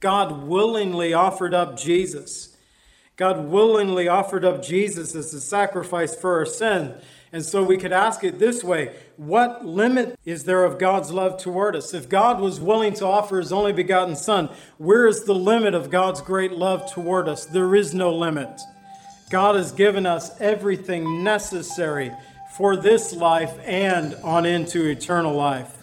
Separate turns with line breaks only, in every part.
God willingly offered up Jesus. God willingly offered up Jesus as a sacrifice for our sin. And so we could ask it this way What limit is there of God's love toward us? If God was willing to offer his only begotten Son, where is the limit of God's great love toward us? There is no limit. God has given us everything necessary for this life and on into eternal life.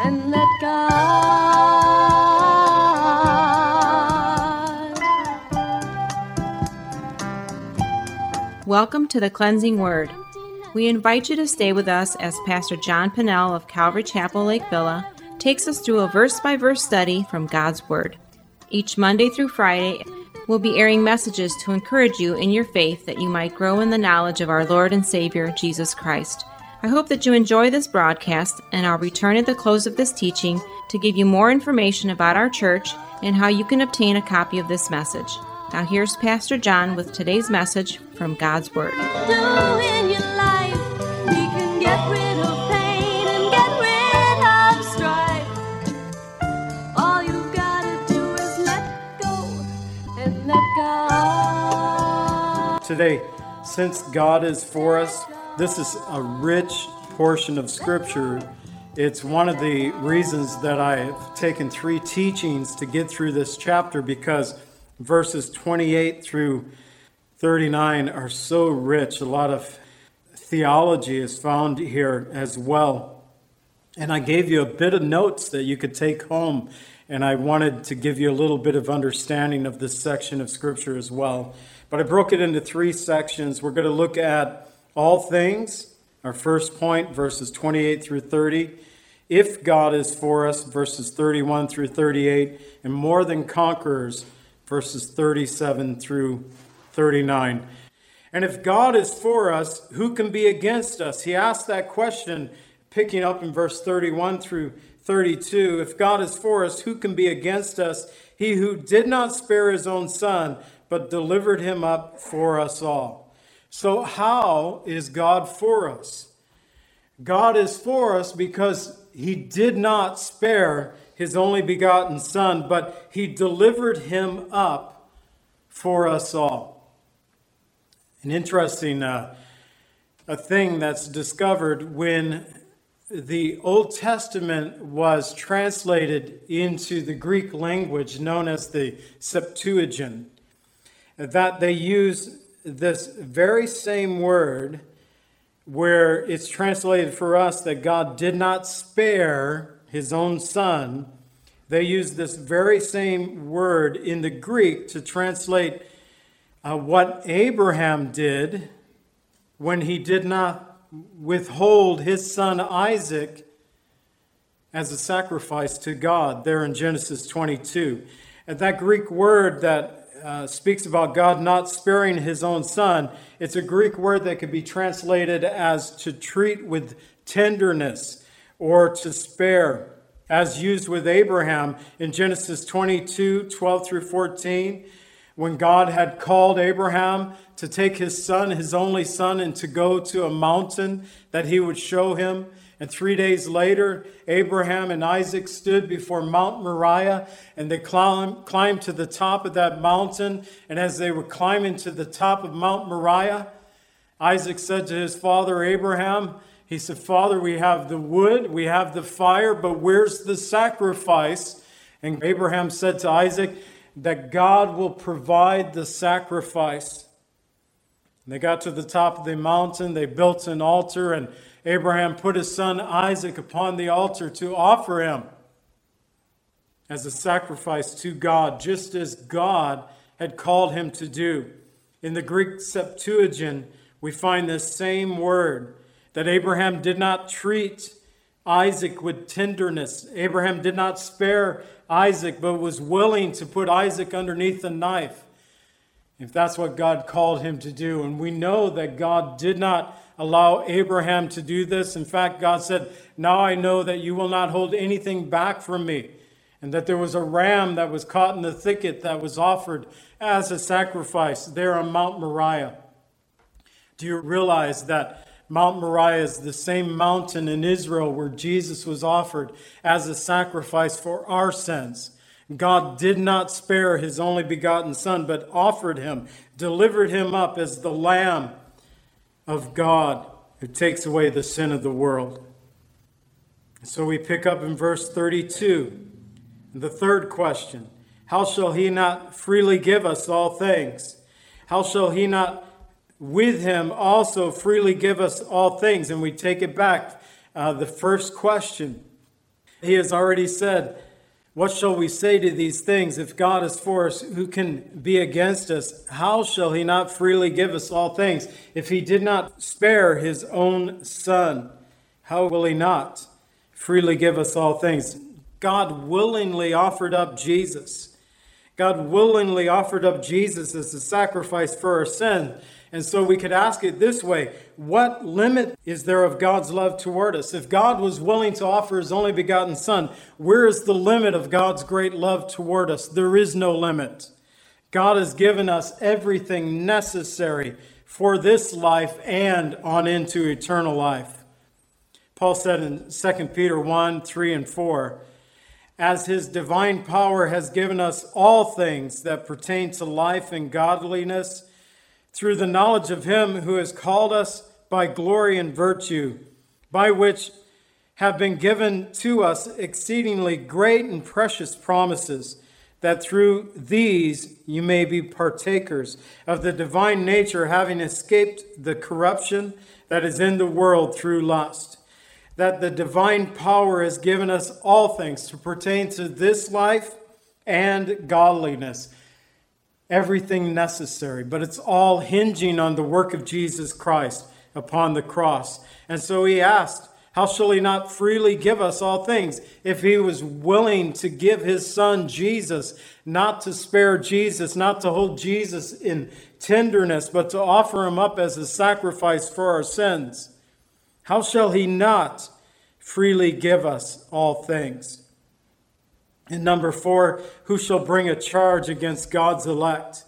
And let God.
Welcome to the Cleansing Word. We invite you to stay with us as Pastor John Pinnell of Calvary Chapel Lake Villa takes us through a verse by verse study from God's Word. Each Monday through Friday, we'll be airing messages to encourage you in your faith that you might grow in the knowledge of our Lord and Savior, Jesus Christ. I hope that you enjoy this broadcast, and I'll return at the close of this teaching to give you more information about our church and how you can obtain a copy of this message. Now, here's Pastor John with today's message from God's Word.
do in your life. We can get rid of pain and get rid of strife. All you gotta do is let go and let God.
Today, since God is for us, this is a rich portion of Scripture. It's one of the reasons that I've taken three teachings to get through this chapter because verses 28 through 39 are so rich. A lot of theology is found here as well. And I gave you a bit of notes that you could take home, and I wanted to give you a little bit of understanding of this section of Scripture as well. But I broke it into three sections. We're going to look at all things, our first point, verses 28 through 30. If God is for us, verses 31 through 38, and more than conquerors, verses 37 through 39. And if God is for us, who can be against us? He asked that question, picking up in verse 31 through 32. If God is for us, who can be against us? He who did not spare his own son, but delivered him up for us all. So, how is God for us? God is for us because he did not spare his only begotten Son, but he delivered him up for us all. An interesting uh, a thing that's discovered when the Old Testament was translated into the Greek language known as the Septuagint, that they use this very same word where it's translated for us that God did not spare his own son, they use this very same word in the Greek to translate uh, what Abraham did when he did not withhold his son Isaac as a sacrifice to God, there in Genesis 22. And that Greek word that uh, speaks about God not sparing his own son, it's a Greek word that could be translated as to treat with tenderness or to spare, as used with Abraham in Genesis 22 12 through 14, when God had called Abraham to take his son, his only son, and to go to a mountain that he would show him. And three days later, Abraham and Isaac stood before Mount Moriah and they climbed, to the top of that mountain. And as they were climbing to the top of Mount Moriah, Isaac said to his father Abraham, He said, Father, we have the wood, we have the fire, but where's the sacrifice? And Abraham said to Isaac that God will provide the sacrifice. And they got to the top of the mountain, they built an altar, and Abraham put his son Isaac upon the altar to offer him as a sacrifice to God, just as God had called him to do. In the Greek Septuagint, we find this same word that Abraham did not treat Isaac with tenderness. Abraham did not spare Isaac, but was willing to put Isaac underneath the knife. If that's what God called him to do. And we know that God did not allow Abraham to do this. In fact, God said, Now I know that you will not hold anything back from me. And that there was a ram that was caught in the thicket that was offered as a sacrifice there on Mount Moriah. Do you realize that Mount Moriah is the same mountain in Israel where Jesus was offered as a sacrifice for our sins? God did not spare his only begotten Son, but offered him, delivered him up as the Lamb of God who takes away the sin of the world. So we pick up in verse 32. The third question How shall he not freely give us all things? How shall he not with him also freely give us all things? And we take it back. Uh, the first question. He has already said, what shall we say to these things? If God is for us, who can be against us? How shall he not freely give us all things? If he did not spare his own son, how will he not freely give us all things? God willingly offered up Jesus. God willingly offered up Jesus as a sacrifice for our sin and so we could ask it this way What limit is there of God's love toward us? If God was willing to offer his only begotten Son, where is the limit of God's great love toward us? There is no limit. God has given us everything necessary for this life and on into eternal life. Paul said in 2 Peter 1 3 and 4, as his divine power has given us all things that pertain to life and godliness through the knowledge of him who has called us by glory and virtue, by which have been given to us exceedingly great and precious promises, that through these you may be partakers of the divine nature, having escaped the corruption that is in the world through lust. That the divine power has given us all things to pertain to this life and godliness everything necessary, but it's all hinging on the work of Jesus Christ upon the cross. And so he asked, How shall he not freely give us all things? If he was willing to give his son Jesus, not to spare Jesus, not to hold Jesus in tenderness, but to offer him up as a sacrifice for our sins, how shall he not freely give us all things? And number four, who shall bring a charge against God's elect?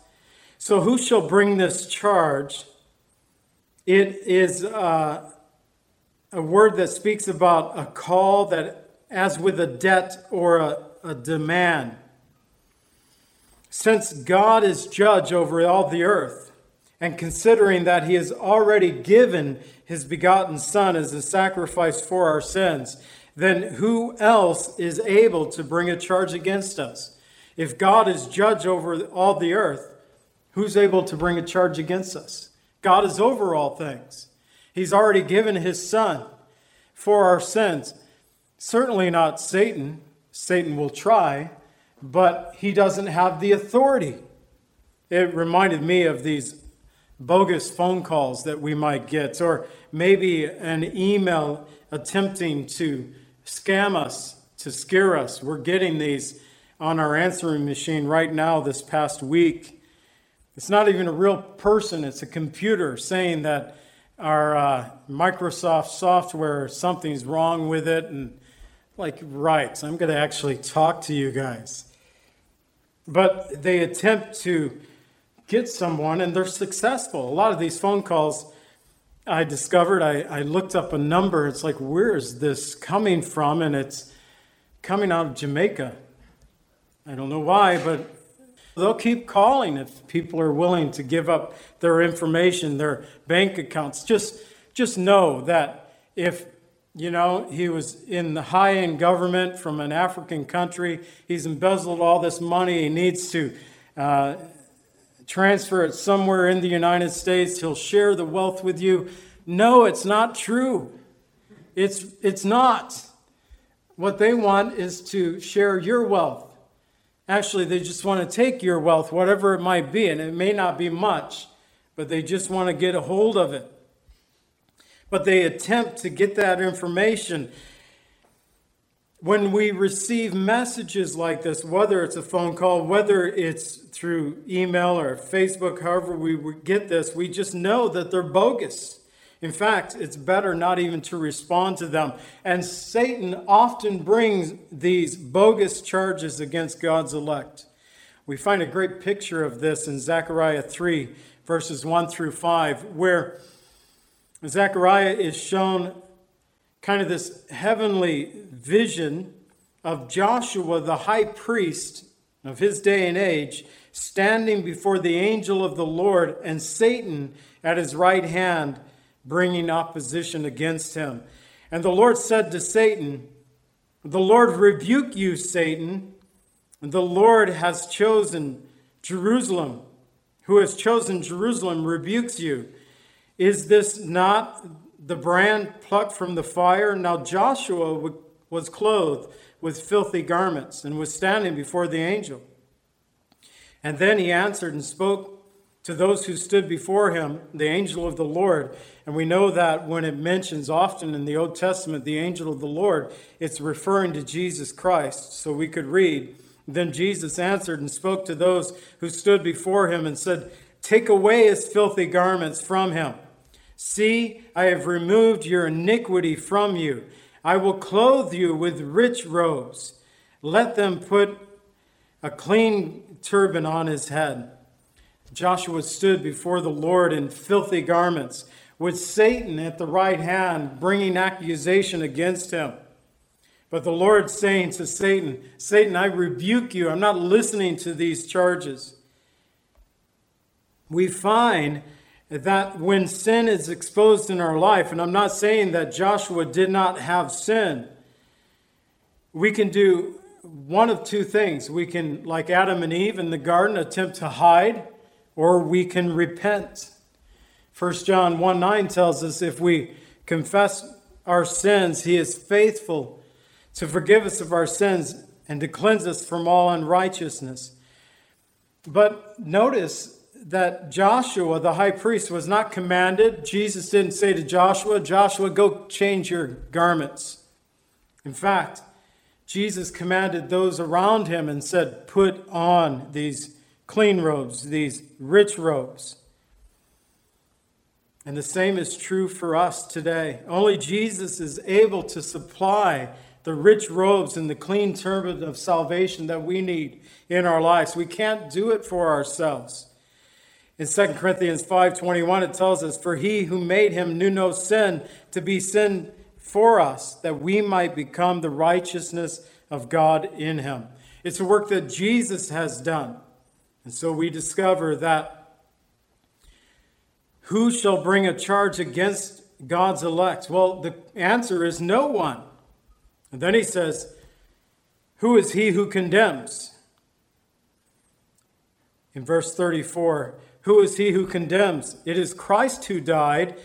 So, who shall bring this charge? It is uh, a word that speaks about a call that, as with a debt or a, a demand. Since God is judge over all the earth, and considering that he has already given his begotten Son as a sacrifice for our sins, then who else is able to bring a charge against us? If God is judge over all the earth, who's able to bring a charge against us? God is over all things. He's already given his son for our sins. Certainly not Satan. Satan will try, but he doesn't have the authority. It reminded me of these bogus phone calls that we might get, or maybe an email attempting to scam us, to scare us. We're getting these on our answering machine right now this past week. It's not even a real person, it's a computer saying that our uh, Microsoft software, something's wrong with it. And like, right, I'm going to actually talk to you guys. But they attempt to get someone and they're successful. A lot of these phone calls I discovered, I, I looked up a number. It's like, where is this coming from? And it's coming out of Jamaica. I don't know why, but they'll keep calling if people are willing to give up their information, their bank accounts. Just, just know that if you know, he was in the high end government from an African country. He's embezzled all this money. He needs to uh, transfer it somewhere in the United States. He'll share the wealth with you. No, it's not true. It's, it's not. What they want is to share your wealth. Actually, they just want to take your wealth, whatever it might be, and it may not be much, but they just want to get a hold of it. But they attempt to get that information. When we receive messages like this, whether it's a phone call, whether it's through email or Facebook, however we get this, we just know that they're bogus. In fact, it's better not even to respond to them. And Satan often brings these bogus charges against God's elect. We find a great picture of this in Zechariah 3, verses 1 through 5, where Zechariah is shown kind of this heavenly vision of Joshua, the high priest of his day and age, standing before the angel of the Lord and Satan at his right hand, bringing opposition against him. And the Lord said to Satan, The Lord rebuke you, Satan. The Lord has chosen Jerusalem. Who has chosen Jerusalem rebukes you. Is this not the brand plucked from the fire. Now Joshua was clothed with filthy garments and was standing before the angel. And then he answered and spoke to those who stood before him, the angel of the Lord. And we know that when it mentions often in the Old Testament the angel of the Lord, it's referring to Jesus Christ. So we could read, Then Jesus answered and spoke to those who stood before him and said, Take away his filthy garments from him. See, I have removed your iniquity from you. I will clothe you with rich robes. Let them put a clean turban on his head. Joshua stood before the Lord in filthy garments, with Satan at the right hand, bringing accusation against him. But the Lord saying to Satan, Satan, I rebuke you. I'm not listening to these charges. We find that when sin is exposed in our life, and I'm not saying that Joshua did not have sin, we can do one of two things. We can, like Adam and Eve in the garden, attempt to hide, or we can repent. 1 John 1 9 tells us if we confess our sins, he is faithful to forgive us of our sins and to cleanse us from all unrighteousness. But notice that Joshua, the high priest, was not commanded. Jesus didn't say to Joshua, Joshua, go change your garments. In fact, Jesus commanded those around him and said, Put on these clean robes, these rich robes. And the same is true for us today. Only Jesus is able to supply the rich robes and the clean turban of salvation that we need in our lives. We can't do it for ourselves. In 2 Corinthians 5:21 it tells us for he who made him knew no sin to be sin for us that we might become the righteousness of God in him. It's a work that Jesus has done. And so we discover that who shall bring a charge against God's elect? Well, the answer is no one. And then he says, Who is he who condemns? In verse 34, who is he who condemns? It is Christ who died,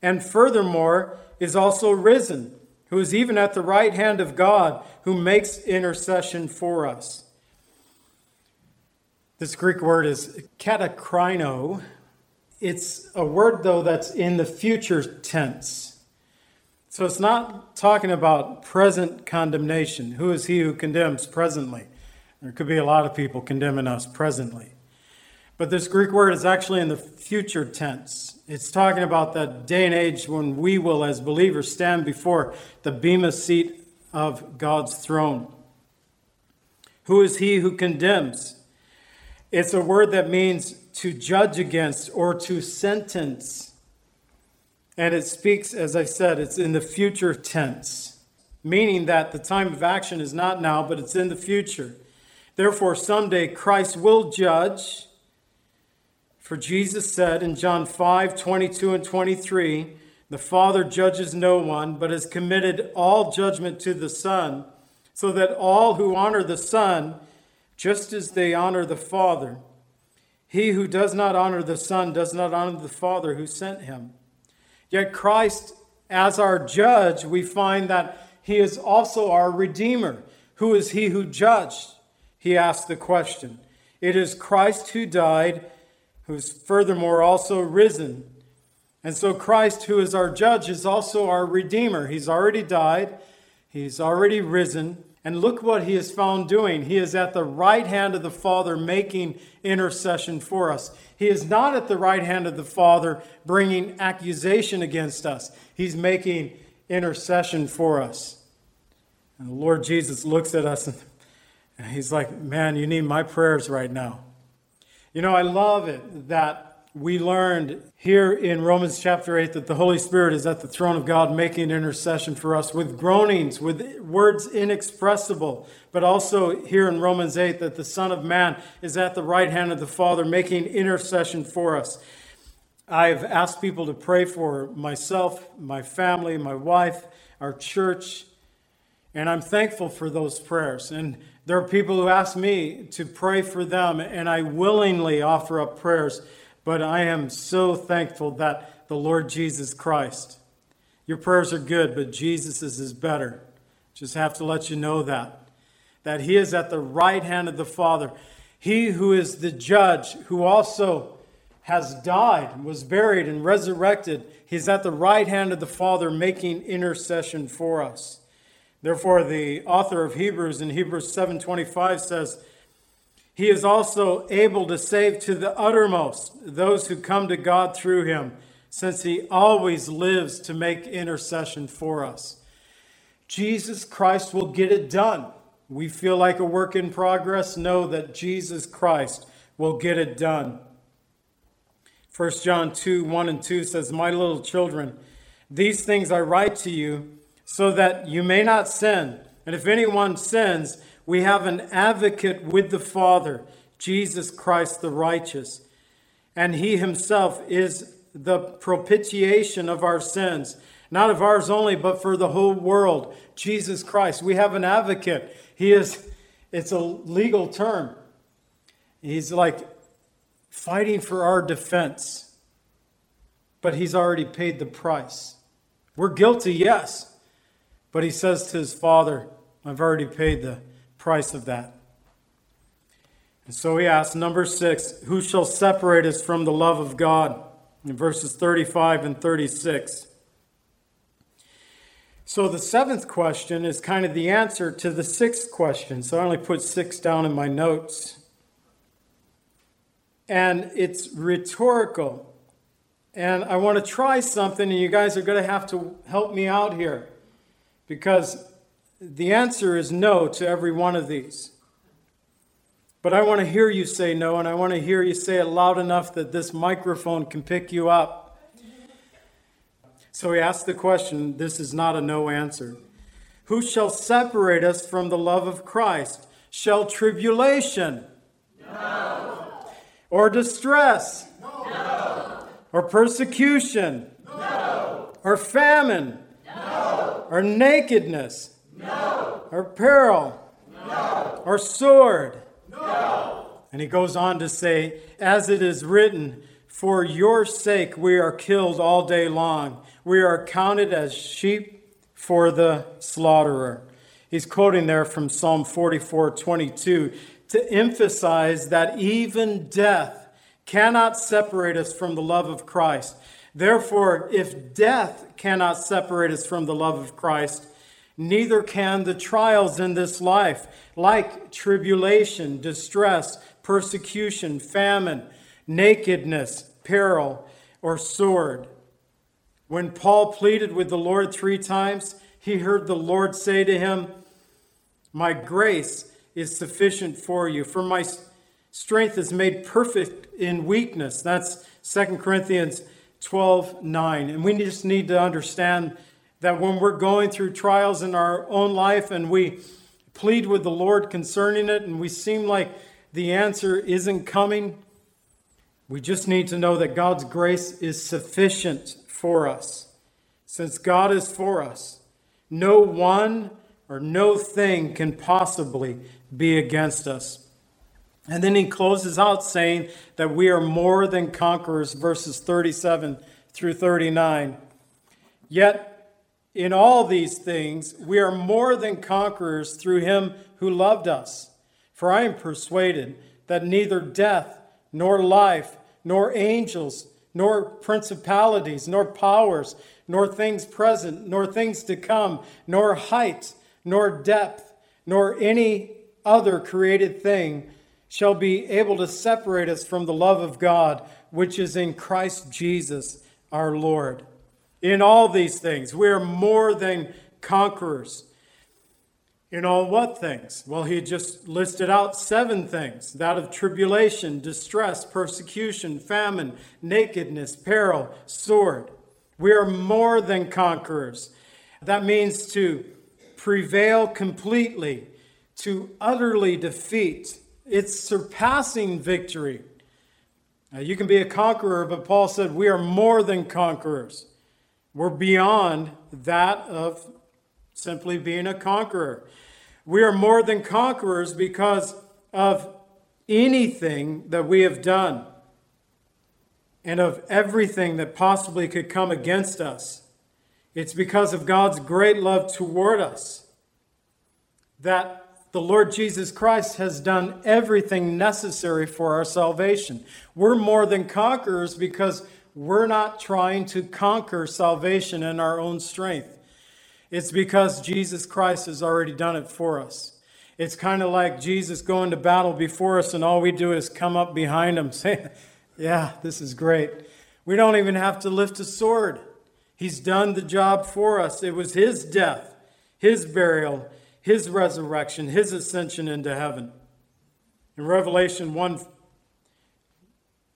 and furthermore is also risen, who is even at the right hand of God, who makes intercession for us. This Greek word is katakrino. It's a word, though, that's in the future tense. So it's not talking about present condemnation. Who is he who condemns presently? There could be a lot of people condemning us presently. But this Greek word is actually in the future tense. It's talking about that day and age when we will, as believers, stand before the Bema seat of God's throne. Who is he who condemns? It's a word that means to judge against or to sentence. And it speaks, as I said, it's in the future tense, meaning that the time of action is not now, but it's in the future. Therefore, someday Christ will judge for Jesus said in John 5 22 and 23, The Father judges no one, but has committed all judgment to the Son, so that all who honor the Son, just as they honor the Father, he who does not honor the Son does not honor the Father who sent him. Yet Christ, as our judge, we find that he is also our Redeemer. Who is he who judged? He asked the question. It is Christ who died who's furthermore also risen. And so Christ, who is our judge, is also our Redeemer. He's already died, He's already risen. And look what he is found doing. He is at the right hand of the Father making intercession for us. He is not at the right hand of the Father bringing accusation against us. He's making intercession for us. And the Lord Jesus looks at us and he's like, Man, you need my prayers right now. You know, I love it that we learned here in Romans chapter 8 that the Holy Spirit is at the throne of God making intercession for us with groanings, with words inexpressible. But also here in Romans 8 that the Son of Man is at the right hand of the Father making intercession for us. I've asked people to pray for myself, my family, my wife, our church, and I'm thankful for those prayers. And there are people who ask me to pray for them, and I willingly offer up prayers but I am so thankful that the Lord Jesus Christ, your prayers are good, but Jesus is better. Just have to let you know that. That he is at the right hand of the Father. He who is the judge, who also has died, was buried, and resurrected, he's at the right hand of the Father making intercession for us. Therefore, the author of Hebrews in Hebrews 7:25 says, he is also able to save to the uttermost those who come to God through him, since he always lives to make intercession for us. Jesus Christ will get it done. We feel like a work in progress. Know that Jesus Christ will get it done. 1 John 2 1 and 2 says, My little children, these things I write to you so that you may not sin. And if anyone sins, we have an advocate with the Father, Jesus Christ the righteous. And he himself is the propitiation of our sins, not of ours only, but for the whole world. Jesus Christ. We have an advocate. He is, it's a legal term. He's like fighting for our defense, but he's already paid the price. We're guilty, yes, but he says to his Father, I've already paid the price of that. And so he asks, number six, who shall separate us from the love of God? In verses 35 and 36. So the seventh question is kind of the answer to the sixth question. So I only put six down in my notes. And it's rhetorical. And I want to try something, and you guys are going to have to help me out here because the answer is no to every one of these. But I want to hear you say no, and I want to hear you say it loud enough that this microphone can pick you up. So he asked the question this is not a no answer. Who shall separate us from the love of Christ? Shall tribulation? No. Or distress? No. Or persecution? No. Or famine? Or nakedness? No. Or peril? No. Or sword? No. And he goes on to say, As it is written, For your sake we are killed all day long. We are counted as sheep for the slaughterer. He's quoting there from Psalm 44 22 to emphasize that even death cannot separate us from the love of Christ. Therefore, if death cannot separate us from the love of Christ, neither can the trials in this life, like tribulation, distress, persecution, famine, nakedness, peril, or sword. When Paul pleaded with the Lord three times, he heard the Lord say to him, My grace is sufficient for you, for my strength is made perfect in weakness. That's 2 Corinthians 12 9. And we just need to understand that when we're going through trials in our own life and we plead with the Lord concerning it and we seem like the answer isn't coming, we just need to know that God's grace is sufficient for us. Since God is for us, no one or no thing can possibly be against us. And then he closes out saying that we are more than conquerors, verses 37 through 39. Yet in all these things, we are more than conquerors through him who loved us. For I am persuaded that neither death, nor life, nor angels, nor principalities, nor powers, nor things present, nor things to come, nor height, nor depth, nor any other created thing shall be able to separate us from the love of God, which is in Christ Jesus our Lord. In all these things, we are more than conquerors. In all what things? Well, he just listed out seven things that of tribulation, distress, persecution, famine, nakedness, peril, sword. We are more than conquerors. That means to prevail completely, to utterly defeat. It's surpassing victory. Now, you can be a conqueror, but Paul said we are more than conquerors. We're beyond that of simply being a conqueror. We are more than conquerors because of anything that we have done and of everything that possibly could come against us. It's because of God's great love toward us that the Lord Jesus Christ has done everything necessary for our salvation. We're more than conquerors because we're not trying to conquer salvation in our own strength. It's because Jesus Christ has already done it for us. It's kind of like Jesus going to battle before us, and all we do is come up behind him saying, Yeah, this is great. We don't even have to lift a sword. He's done the job for us. It was his death, his burial, his resurrection, his ascension into heaven. In Revelation 1,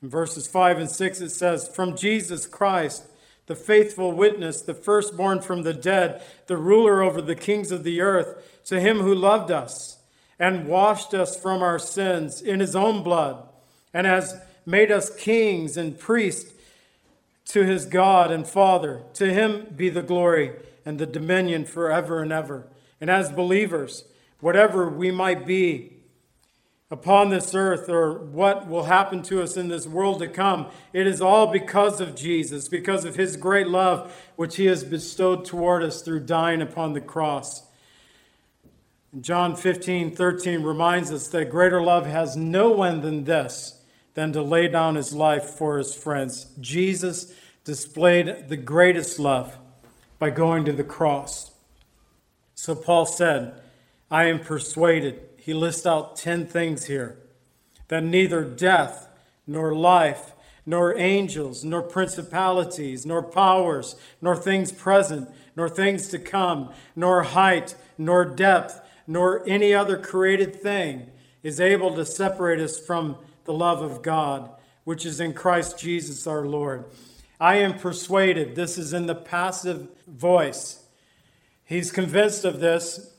in verses 5 and 6, it says, From Jesus Christ, the faithful witness, the firstborn from the dead, the ruler over the kings of the earth, to him who loved us and washed us from our sins in his own blood, and has made us kings and priests to his God and Father. To him be the glory and the dominion forever and ever. And as believers, whatever we might be, upon this earth or what will happen to us in this world to come. It is all because of Jesus, because of his great love, which he has bestowed toward us through dying upon the cross. John 15, 13 reminds us that greater love has no one than this, than to lay down his life for his friends. Jesus displayed the greatest love by going to the cross. So Paul said, I am persuaded he lists out 10 things here that neither death, nor life, nor angels, nor principalities, nor powers, nor things present, nor things to come, nor height, nor depth, nor any other created thing is able to separate us from the love of God, which is in Christ Jesus our Lord. I am persuaded, this is in the passive voice. He's convinced of this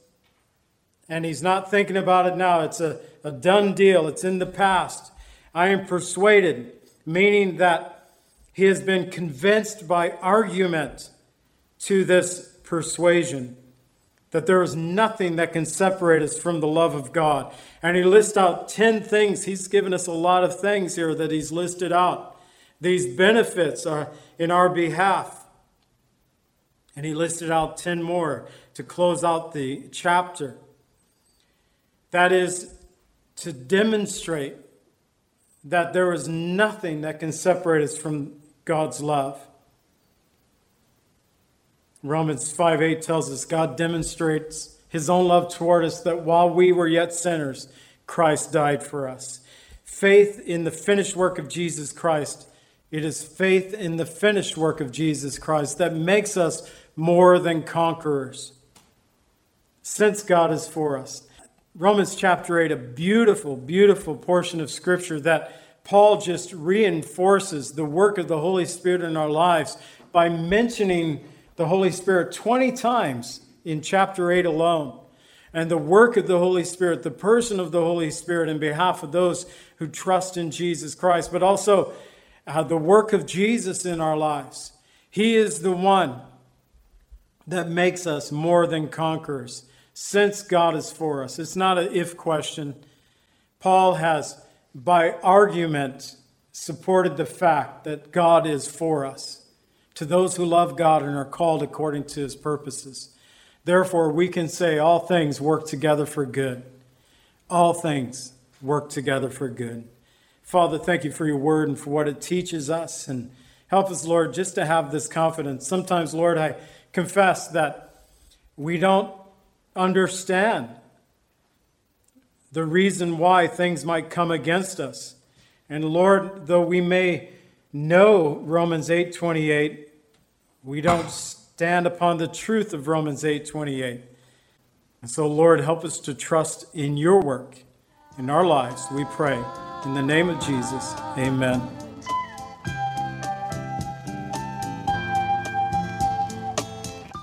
and he's not thinking about it now. It's a, a done deal, it's in the past. I am persuaded, meaning that he has been convinced by argument to this persuasion that there is nothing that can separate us from the love of God. And he lists out 10 things. He's given us a lot of things here that he's listed out. These benefits are in our behalf. And he listed out 10 more to close out the chapter. That is to demonstrate that there is nothing that can separate us from God's love. Romans 5 8 tells us God demonstrates his own love toward us that while we were yet sinners, Christ died for us. Faith in the finished work of Jesus Christ. It is faith in the finished work of Jesus Christ that makes us more than conquerors. Since God is for us. Romans chapter 8, a beautiful, beautiful portion of scripture that Paul just reinforces the work of the Holy Spirit in our lives by mentioning the Holy Spirit 20 times in chapter 8 alone. And the work of the Holy Spirit, the person of the Holy Spirit in behalf of those who trust in Jesus Christ, but also uh, the work of Jesus in our lives. He is the one that makes us more than conquerors since God is for us. It's not an if question. Paul has, by argument, supported the fact that God is for us to those who love God and are called according to his purposes. Therefore, we can say all things work together for good. All things work together for good. Father, thank you for your word and for what it teaches us. And help us, Lord, just to have this confidence. Sometimes, Lord, I confess that we don't understand the reason why things might come against us. And Lord, though we may know Romans 8:28, we don't stand upon the truth of Romans 8:28. And so Lord, help us to trust in your work in our lives. We pray in the name of Jesus. Amen.